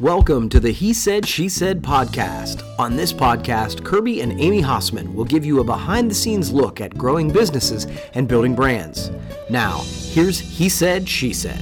Welcome to the He Said, She Said podcast. On this podcast, Kirby and Amy Hoseman will give you a behind the scenes look at growing businesses and building brands. Now, here's He Said, She Said.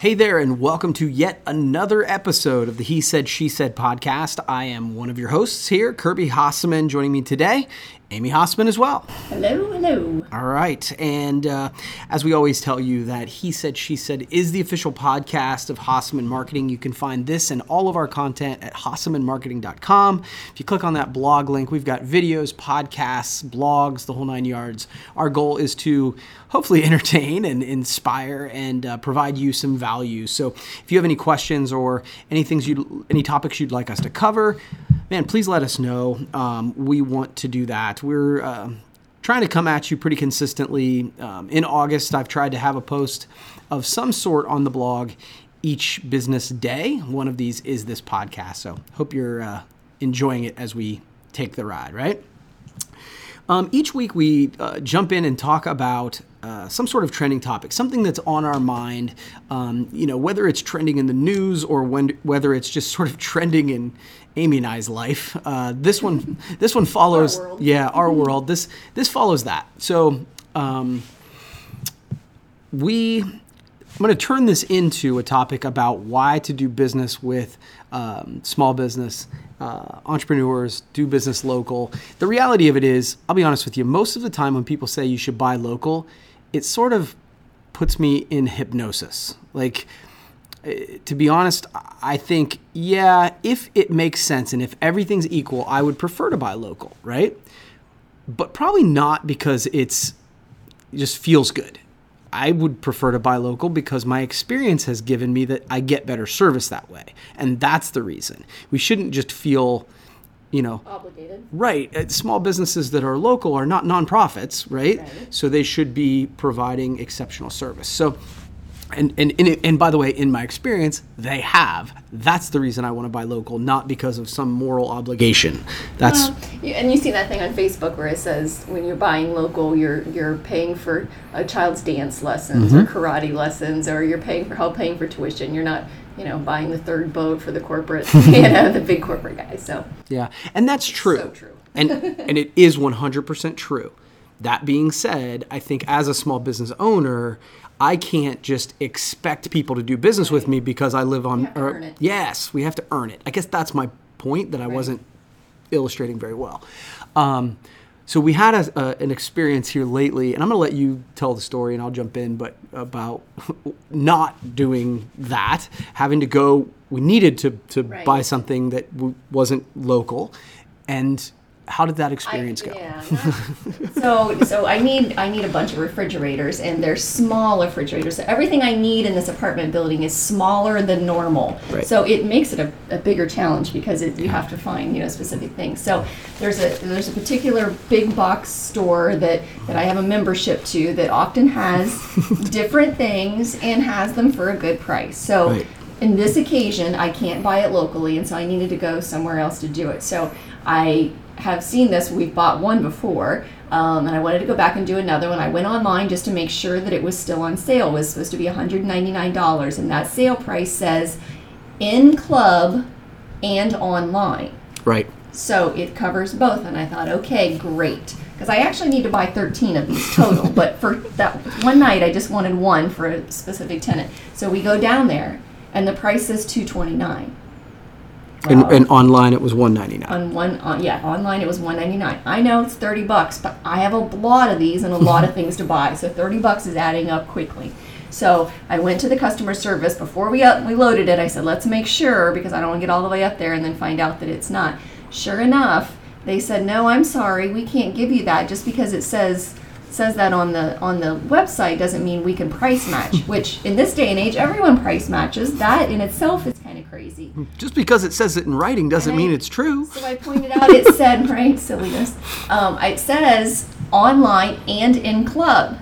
Hey there, and welcome to yet another episode of the He Said, She Said podcast. I am one of your hosts here, Kirby Hoseman, joining me today. Amy Hoseman as well. Hello, hello. All right. And uh, as we always tell you, that He Said, She Said is the official podcast of Hoseman Marketing. You can find this and all of our content at hosemanmarketing.com. If you click on that blog link, we've got videos, podcasts, blogs, the whole nine yards. Our goal is to hopefully entertain and inspire and uh, provide you some value. So if you have any questions or any things you any topics you'd like us to cover, man, please let us know. Um, we want to do that. We're uh, trying to come at you pretty consistently. Um, in August, I've tried to have a post of some sort on the blog each business day. One of these is this podcast. So hope you're uh, enjoying it as we take the ride, right? Um, each week, we uh, jump in and talk about uh, some sort of trending topic, something that's on our mind. Um, you know, whether it's trending in the news or when, whether it's just sort of trending in Amy and I's life. Uh, this one, this one follows. Our world. Yeah, our world. This this follows that. So um, we I'm going to turn this into a topic about why to do business with um, small business uh, entrepreneurs, do business local. The reality of it is, I'll be honest with you, most of the time when people say you should buy local, it sort of puts me in hypnosis. Like, eh, to be honest, I think, yeah, if it makes sense and if everything's equal, I would prefer to buy local, right? But probably not because it's it just feels good. I would prefer to buy local because my experience has given me that I get better service that way. And that's the reason. We shouldn't just feel, you know, Obligated. right. uh, Small businesses that are local are not nonprofits, right? Right. So they should be providing exceptional service. So, and, and, and, and by the way, in my experience, they have. That's the reason I want to buy local, not because of some moral obligation. That's Well, and you see that thing on Facebook where it says when you're buying local, you're you're paying for a child's dance lessons or mm-hmm. karate lessons, or you're paying for help paying for tuition. You're not, you know, buying the third boat for the corporate, you know, the big corporate guys. So Yeah, and that's true. So true. and and it is 100% true. That being said, I think as a small business owner, I can't just expect people to do business with me because I live on or-. Yes, we have to earn it. I guess that's my point that I wasn't illustrating very well. Um, so we had a, a, an experience here lately, and I'm going to let you tell the story, and I'll jump in. But about not doing that, having to go, we needed to to Right. buy something that w- wasn't local, and how did that experience go? Yeah. not- so so I need I need a bunch of refrigerators and they're small refrigerators. So everything I need in this apartment building is smaller than normal. Right. So it makes it a, a bigger challenge because it, you have to find you know specific things. So there's a there's a particular big box store that that I have a membership to that often has different things and has them for a good price. So Right. in this occasion, I can't buy it locally, and so I needed to go somewhere else to do it. So I have seen this. We've bought one before, um, and I wanted to go back and do another one. I went online just to make sure that it was still on sale. It was supposed to be $199, and that sale price says in club and online. Right. So it covers both, and I thought, okay, great. Because I actually need to buy 13 of these total, but for that one night, I just wanted one for a specific tenant. So we go down there, and the price is 229 And, and uh, online it was 199. on one on yeah online it was 199 i know it's 30 bucks but i have a lot of these and a lot of things to buy so 30 bucks is adding up quickly. So i went to the customer service before we up, we loaded it. I said let's make sure because i don't want to get all the way up there and then find out that it's not. Sure enough they said no i'm sorry we can't give you that. Just because it says says that on the on the website doesn't mean we can price match which in this day and age everyone price matches. That in itself is of crazy Just because it says it in writing doesn't And mean it's true. so I pointed out it said, right, silliness. Um, it says online and in club.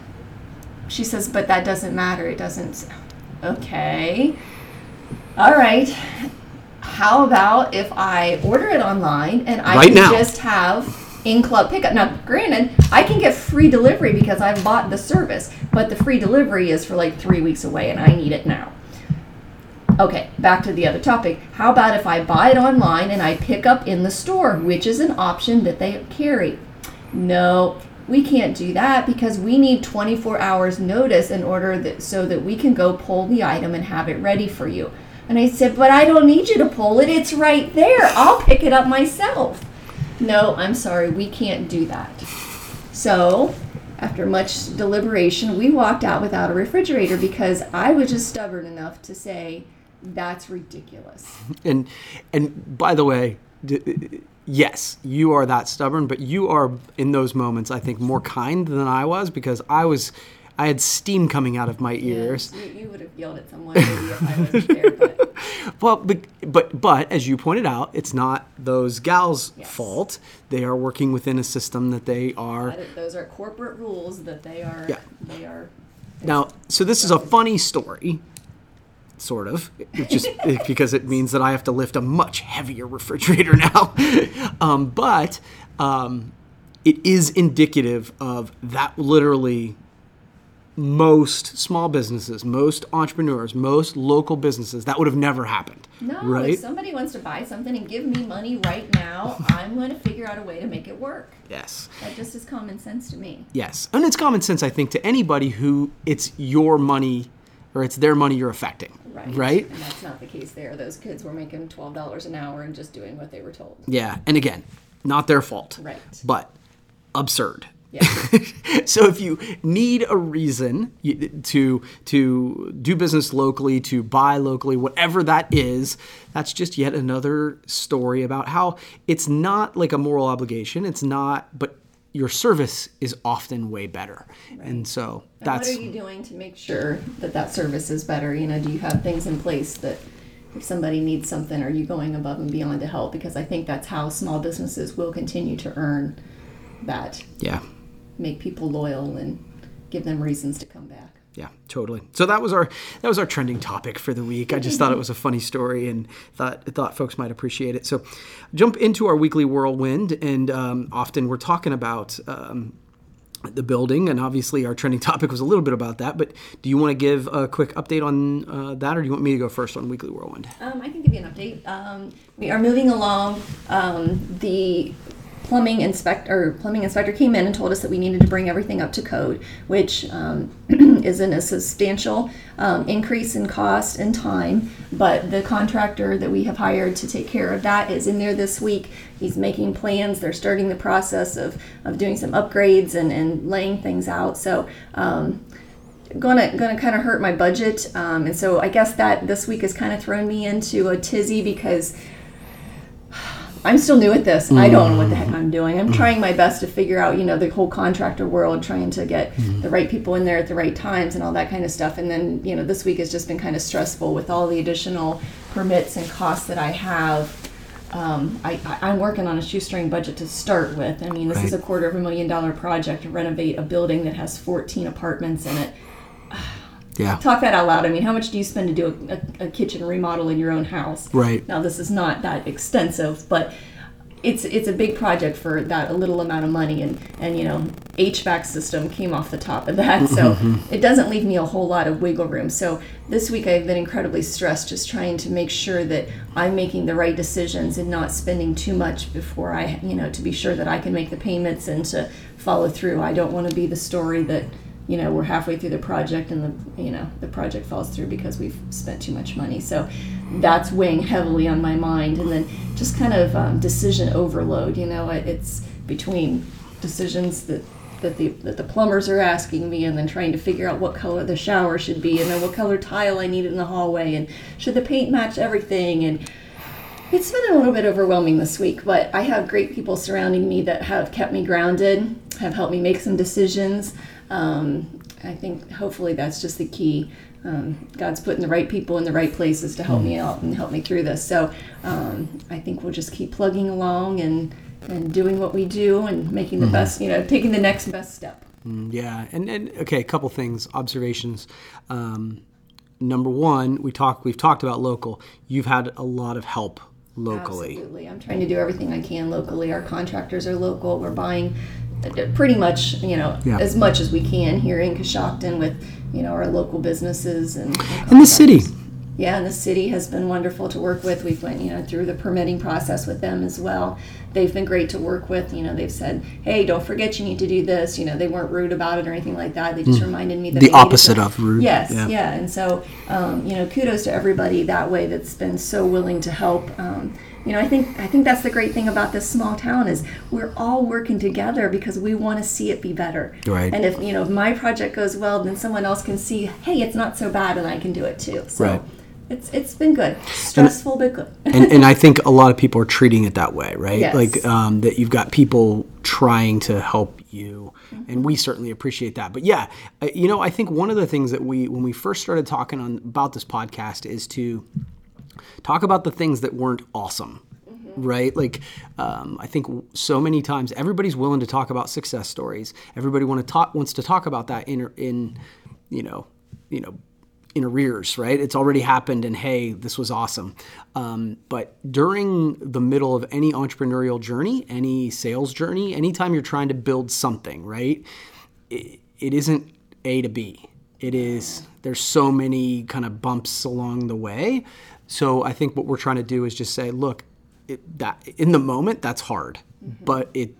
She says, but that doesn't matter. It doesn't. Okay. All right. How about if I order it online and I Right can now. just have in club pickup? Now, granted, I can get free delivery because I've bought the service, but the free delivery is for like three weeks away and I need it now. Okay, back to the other topic. How about if I buy it online and I pick up in the store, which is an option that they carry? No, we can't do that because we need 24 hours notice in order that so that we can go pull the item and have it ready for you. And I said, "But I don't need you to pull it. It's right there. I'll pick it up myself." No, I'm sorry. We can't do that. So, after much deliberation, we walked out without a refrigerator because I was just stubborn enough to say, that's ridiculous. And and by the way, d- yes, you are that stubborn, but you are in those moments I think more kind than I was because I was I had steam coming out of my ears. You, you would have yelled at someone maybe if I wasn't there, but Well, but, but but as you pointed out, it's not those gals' Yes. fault. They are working within a system that they are that- those are corporate rules that they are. Yeah. They are. Now, so this is a funny story, sort of, just because it means that I have to lift a much heavier refrigerator now. um, but um, it is indicative of that literally most small businesses, most entrepreneurs, most local businesses, that would have never happened. No, right? if somebody wants to buy something and give me money right now, I'm going to figure out a way to make it work. yes. That just is common sense to me. Yes. And it's common sense, I think, to anybody who it's your money or it's their money you're affecting. Right. Right? And that's not the case there. Those kids were making twelve dollars an hour and just doing what they were told. Yeah. And again, not their fault. Right. But absurd. Yeah. so if you need a reason to to do business locally, to buy locally, whatever that is, that's just yet another story about how it's not like a moral obligation. It's not, but your service is often way better. And so And that's what are you doing to make sure that that service is better? You know, do you have things in place that if somebody needs something, are you going above and beyond to help? Because I think that's how small businesses will continue to earn that, yeah. make people loyal and give them reasons to come back. Yeah, totally. So that was our that was our trending topic for the week. I just thought it was a funny story and thought thought folks might appreciate it. So jump into our weekly whirlwind, and um, often we're talking about. Um, the building, and obviously our trending topic was a little bit about that. But do you want to give a quick update on uh, that, or do you want me to go first on Weekly Whirlwind? Um, I can give you an update. Um, we are moving along. Um, the plumbing inspector plumbing inspector came in and told us that we needed to bring everything up to code, which um, isn't a substantial um, increase in cost and time. But the contractor that we have hired to take care of that is in there this week. He's making plans. They're starting the process of, of doing some upgrades and, and laying things out. So um, gonna gonna kind of hurt my budget um, and so i guess that this week has kind of thrown me into a tizzy because i'm still new at this. I don't know what the heck mm. i'm doing. I'm mm. trying my best to figure out you know the whole contractor world trying to get mm. the right people in there at the right times and all that kind of stuff. And then you know this week has just been kind of stressful with all the additional permits and costs that i have. Um, I, I- I'm working on a shoestring budget to start with. I mean, this is a quarter of a million dollar project to renovate a building that has 14 apartments in it. Yeah, Talk that out loud. I mean, how much do you spend to do a, a, a kitchen remodel in your own house? right. Now, this is not that extensive, but it's it's a big project for that a little amount of money, and and you know, HVAC system came off the top of that, so mm-hmm, mm-hmm. it doesn't leave me a whole lot of wiggle room. So this week I've been incredibly stressed, just trying to make sure that I'm making the right decisions and not spending too much before I, you know, to be sure that I can make the payments and to follow through. I don't want to be the story that you know we're halfway through the project and the you know the project falls through because we've spent too much money. So that's weighing heavily on my mind. And then just kind of um, decision overload you know it's between decisions that that the that the plumbers are asking me and then trying to figure out what color the shower should be and then what color tile I need in the hallway and should the paint match everything. And it's been a little bit overwhelming this week, but I have great people surrounding me that have kept me grounded, have helped me make some decisions. Um, I think hopefully that's just the key. Um, God's putting the right people in the right places to help me out and help me through this. So um, I think we'll just keep plugging along and, and doing what we do and making the best, you know, taking the next best step. Mm, Yeah, and, and okay, a couple things, observations. Um, number one, we talk we've talked about local. You've had a lot of help locally. Absolutely. I'm trying to do everything I can locally. Our contractors are local. We're buying pretty much, you know, Yeah. as much as we can here in Coshocton with, you know, our local businesses and In the city, Yeah, and the city has been wonderful to work with. We've went, you know, through the permitting process with them as well. They've been great to work with. You know, they've said, "Hey, don't forget you need to do this." You know, they weren't rude about it or anything like that. They just reminded me that The opposite of rude, Yes, yeah. yeah, and so um, you know, kudos to everybody that way that's been so willing to help. Um, you know, I think I think that's the great thing about this small town is we're all working together because we want to see it be better. Right. And if you know if my project goes well, then someone else can see, hey, it's not so bad, and I can do it too. So Right. It's it's been good, stressful but good. and, and I think a lot of people are treating it that way, right? Yes. Like um, that you've got people trying to help you, and we certainly appreciate that. But yeah, you know, I think one of the things that we when we first started talking on about this podcast is to talk about the things that weren't awesome. Right, like um, I think so many times everybody's willing to talk about success stories. Everybody want to talk wants to talk about that in in you know you know in arrears, right? It's already happened, and hey, this was awesome. Um, but during the middle of any entrepreneurial journey, any sales journey, anytime you're trying to build something, right? It, it isn't A to B. It is, there's so many kind of bumps along the way. So I think what we're trying to do is just say, look, it, that in the moment, that's hard, but it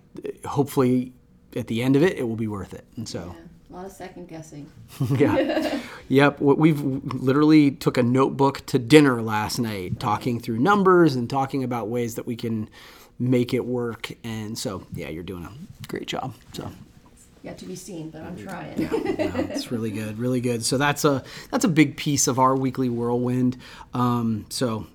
hopefully at the end of it, it will be worth it. And so. A lot of second guessing. Yeah. yep. We've literally took a notebook to dinner last night, talking through numbers and talking about ways that we can make it work. And so, yeah, you're doing a great job. So, Yet to be seen, but I'm trying. no, it's really good, really good. So that's a that's a big piece of our weekly whirlwind. Um, so,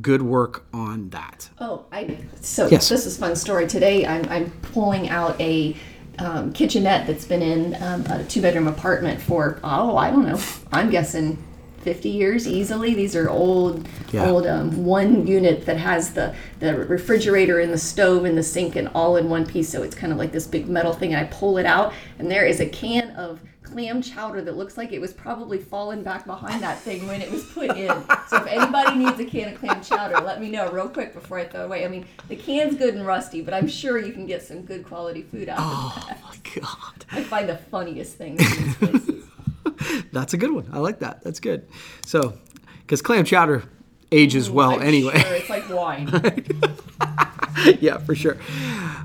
good work on that. Oh, I so Yes. this is fun story. Today I'm, I'm pulling out a um, kitchenette that's been in um, a two bedroom apartment for oh I don't know I'm guessing 50 years easily. These are old Yeah. old um, one unit that has the the refrigerator and the stove and the sink and all in one piece. So it's kind of like this big metal thing. And I pull it out and there is a can of clam chowder that looks like it was probably fallen back behind that thing when it was put in. So if anybody needs a can of clam chowder, let me know real quick before I throw it away. I mean, the can's good and rusty, but I'm sure you can get some good quality food out of that. Oh my God. I find the funniest things in these places. That's a good one. I like that. That's good. So, because clam chowder ages well I'm anyway. sure it's like wine. yeah, for sure.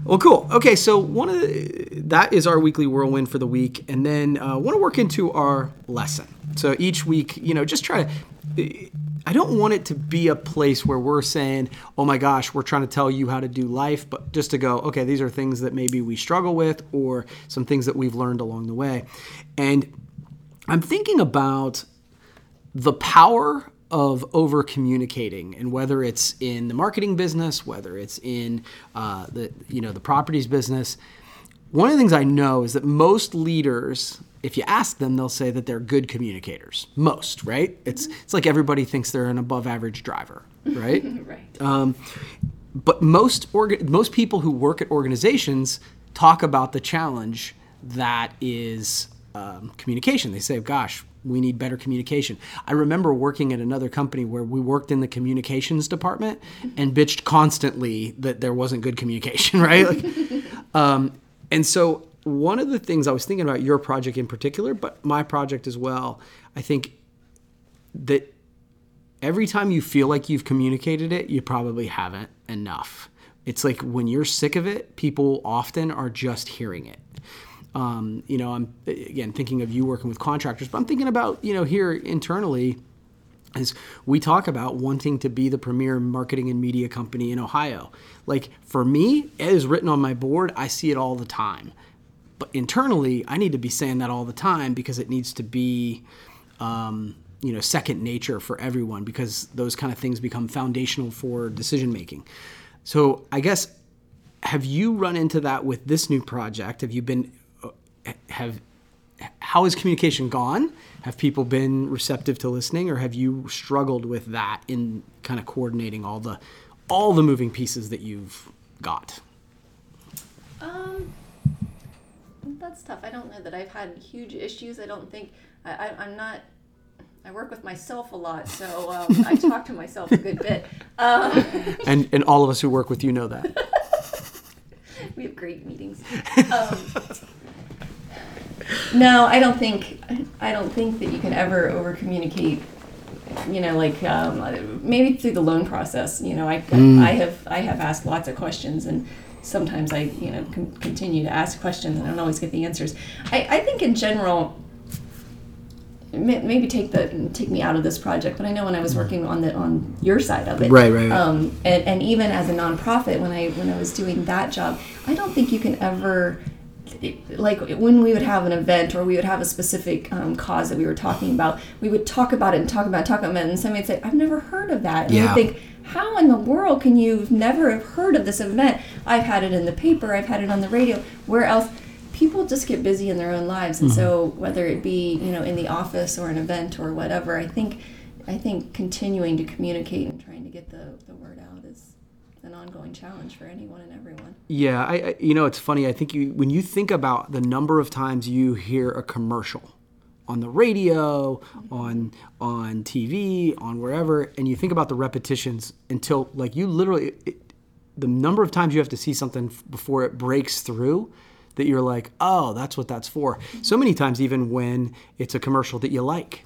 Well, cool. Okay, so one of the, that is our weekly whirlwind for the week, and then uh, want to work into our lesson. So each week, you know, just try to. I don't want it to be a place where we're saying, "Oh my gosh, we're trying to tell you how to do life," but just to go, "Okay, these are things that maybe we struggle with, or some things that we've learned along the way," and I'm thinking about the power of over communicating and whether it's in the marketing business whether it's in uh, the you know the properties business one of the things i know is that most leaders if you ask them they'll say that they're good communicators most right it's it's like everybody thinks they're an above average driver right right. um, but most orga- most people who work at organizations talk about the challenge that is um, communication. They say, "Gosh, we need better communication." I remember working at another company where we worked in the communications department and bitched constantly that there wasn't good communication, right? Like, um, and so one of the things I was thinking about your project in particular, but my project as well, I think that every time you feel like you've communicated it, you probably haven't enough. It's like when you're sick of it, people often are just hearing it. Um, you know, I'm again thinking of you working with contractors, but I'm thinking about you know here internally as we talk about wanting to be the premier marketing and media company in Ohio. Like for me, it is written on my board. I see it all the time. But internally, I need to be saying that all the time because it needs to be, um, you know, second nature for everyone because those kind of things become foundational for decision making. So I guess, have you run into that with this new project? Have you been, have, how has communication gone? Have people been receptive to listening, or have you struggled with that in kind of coordinating all the, all the moving pieces that you've got? Um, that's tough. I don't know that I've had huge issues. I don't think I, I'm not. I work with myself a lot, so um, I talk to myself a good bit. Um, And and all of us who work with you know that. we have great meetings. Um, no, I don't think I don't think that you can ever over communicate you know, like um, maybe through the loan process. You know, I Mm. I have I have asked lots of questions and. Sometimes I, you know, con- continue to ask questions and I don't always get the answers. I, I think in general, may- maybe take the take me out of this project, but I know when I was working on the on your side of it. Right, right, right. Um, and, and even as a nonprofit, when I when I was doing that job, I don't think you can ever like when we would have an event or we would have a specific um, cause that we were talking about, we would talk about it and talk about it, talk about it, and somebody would say, "I've never heard of that," and Yeah. Would think. How in the world can you never have heard of this event? I've had it in the paper, I've had it on the radio. Where else? people just get busy in their own lives and so whether it be you know in the office or an event or whatever i think i think continuing to communicate and trying to get the, the word out an ongoing challenge for anyone and everyone Yeah, I, I you know it's funny. I think you when you think about the number of times you hear a commercial on the radio, mm-hmm. on on TV, on wherever, and you think about the repetitions until like you literally it, the number of times you have to see something f- before it breaks through that you're like, "Oh, that's what that's for." Mm-hmm. So many times even when it's a commercial that you like,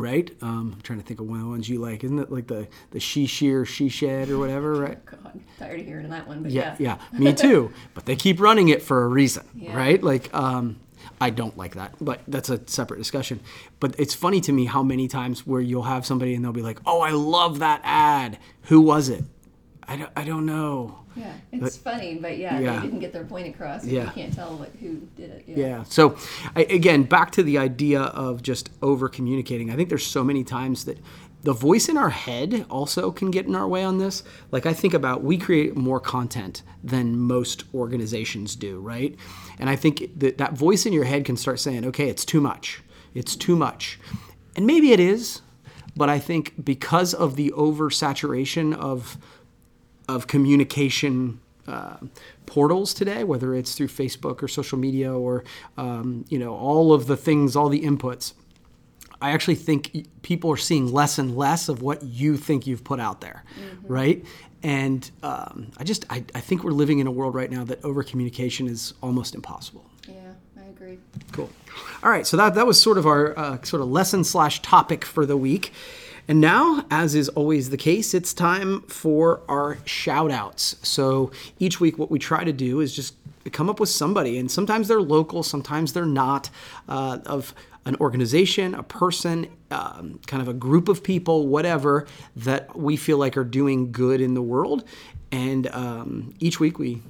right? Um, I'm trying to think of one of the ones you like. Isn't it like the the she shear she shed or whatever, right? god tired of hearing that one but Yeah, yeah, yeah, me too. but they keep running it for a reason, Yeah. right? Like, um, I don't like that, but that's a separate discussion. But it's funny to me how many times where you'll have somebody and they'll be like, "Oh, I love that ad. Who was it? I don't, I don't know." yeah it's funny but yeah, yeah. they didn't get their point across Yeah. you can't tell what who did it Yeah. So, I, again, back to the idea of just over communicating. I think there's so many times that the voice in our head also can get in our way on this. Like, I think about we create more content than most organizations do, right? And I think that that voice in your head can start saying, okay, it's too much. It's too much. And maybe it is. But I think because of the oversaturation of of communication uh, portals today, whether it's through Facebook or social media or um, you know all of the things, all the inputs. I actually think people are seeing less and less of what you think you've put out there, right? And um, I just I, I think we're living in a world right now that over communication is almost impossible. yeah i agree Cool. All right, so that that was sort of our uh, sort of lesson slash topic for the week. And now, as is always the case, it's time for our shout outs. So each week, what we try to do is just come up with somebody, and sometimes they're local, sometimes they're not, uh, of an organization, a person, um, kind of a group of people, whatever, that we feel like are doing good in the world. And um, each week, we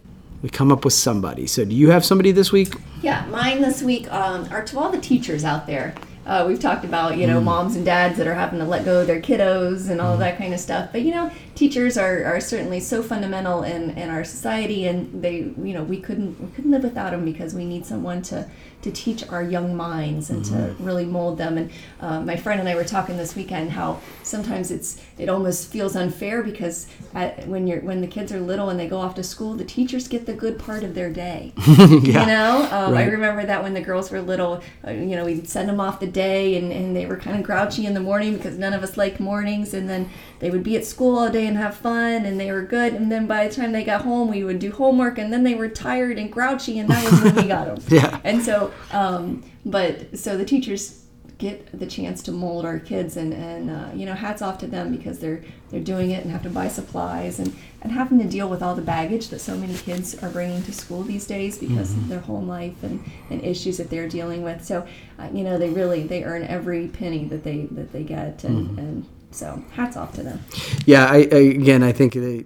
we come up with somebody. So, do you have somebody this week? Yeah, mine this week um, are to all the teachers out there. Uh, we've talked about you know moms and dads that are having to let go of their kiddos and all that kind of stuff. But you know, teachers are, are certainly so fundamental in, in our society, and they you know we couldn't we couldn't live without them because we need someone to to teach our young minds and to really mold them. And uh, my friend and I were talking this weekend how sometimes it's it almost feels unfair because at, when you're when the kids are little and they go off to school, the teachers get the good part of their day. You know, um, I remember that when the girls were little, uh, you know, we'd send them off the day and, and they were kind of grouchy in the morning because none of us like mornings. And then they would be at school all day and have fun and they were good. And then by the time they got home, we would do homework and then they were tired and grouchy and that was when we got them. Yeah. And so, um, but so the teachers get the chance to mold our kids and, and uh, you know hats off to them because they're they're doing it and have to buy supplies and, and having to deal with all the baggage that so many kids are bringing to school these days because of their home life and, and issues that they're dealing with. So uh, you know they really they earn every penny that they that they get and, and so hats off to them. Yeah, I, I again, I think they,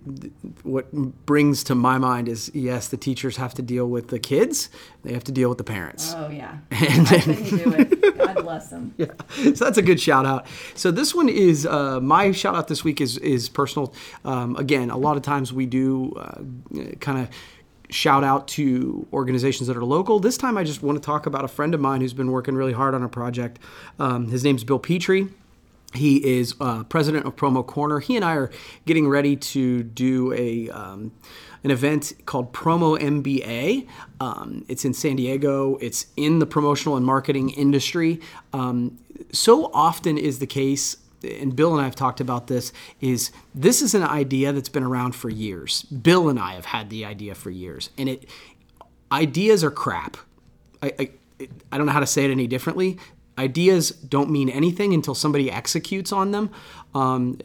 what brings to my mind is yes, the teachers have to deal with the kids, they have to deal with the parents. oh yeah. And I then- couldn't do it. God bless them yeah, so that's a good shout out. So this one is uh, my shout out this week is is personal. Um, again, a lot of times we do uh, kind of shout out to organizations that are local. This time, I just want to talk about a friend of mine who's been working really hard on a project. Um, his name's Bill Petrie. He is uh, president of Promo Corner. He and I are getting ready to do a um, an event called Promo MBA. Um, it's in San Diego. It's in the promotional and marketing industry. Um, so often is the case, and Bill and I have talked about this. Is this is an idea that's been around for years? Bill and I have had the idea for years, and it ideas are crap. I, I, I don't know how to say it any differently. ideas don't mean anything until somebody executes on them. Um,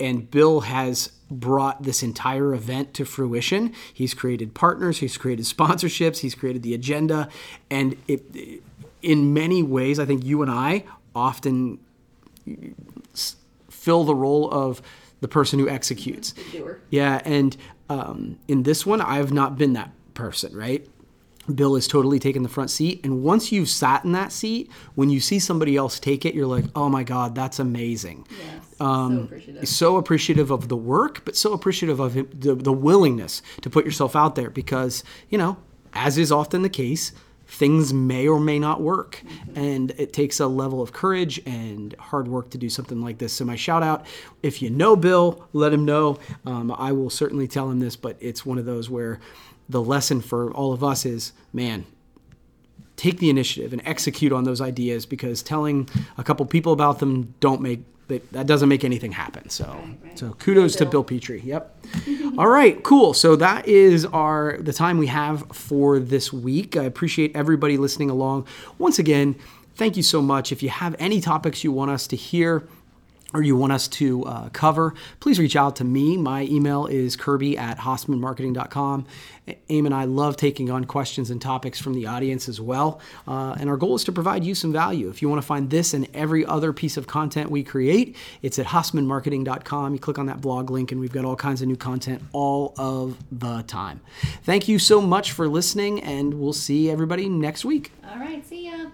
and Bill has brought this entire event to fruition. He's created partners, he's created sponsorships, he's created the agenda, and it, in many ways, I think you and I often fill the role of the person who executes. Yeah, and um, in this one, I've not been that person, right? Bill is totally taking the front seat. And once you've sat in that seat, when you see somebody else take it, you're like, oh my God, that's amazing. Yes, Um, so appreciative. so appreciative of the work, but so appreciative of the, the willingness to put yourself out there because, you know, as is often the case, things may or may not work. And it takes a level of courage and hard work to do something like this. So, my shout out if you know Bill, let him know. Um, I will certainly tell him this, but it's one of those where the lesson for all of us is man, take the initiative and execute on those ideas because telling a couple people about them don't make that, that doesn't make anything happen. So right. so kudos to Bill Petrie. Yep. All right, cool. So that is our the time we have for this week. I appreciate everybody listening along. Once again, thank you so much. If you have any topics you want us to hear, or you want us to uh, cover, please reach out to me. My email is kirby at hosemanmarketing.com. Aim and I love taking on questions and topics from the audience as well. Uh, and our goal is to provide you some value. If you want to find this and every other piece of content we create, it's at hosemanmarketing.com. You click on that blog link, and we've got all kinds of new content all of the time. Thank you so much for listening, and we'll see everybody next week. All right, see ya.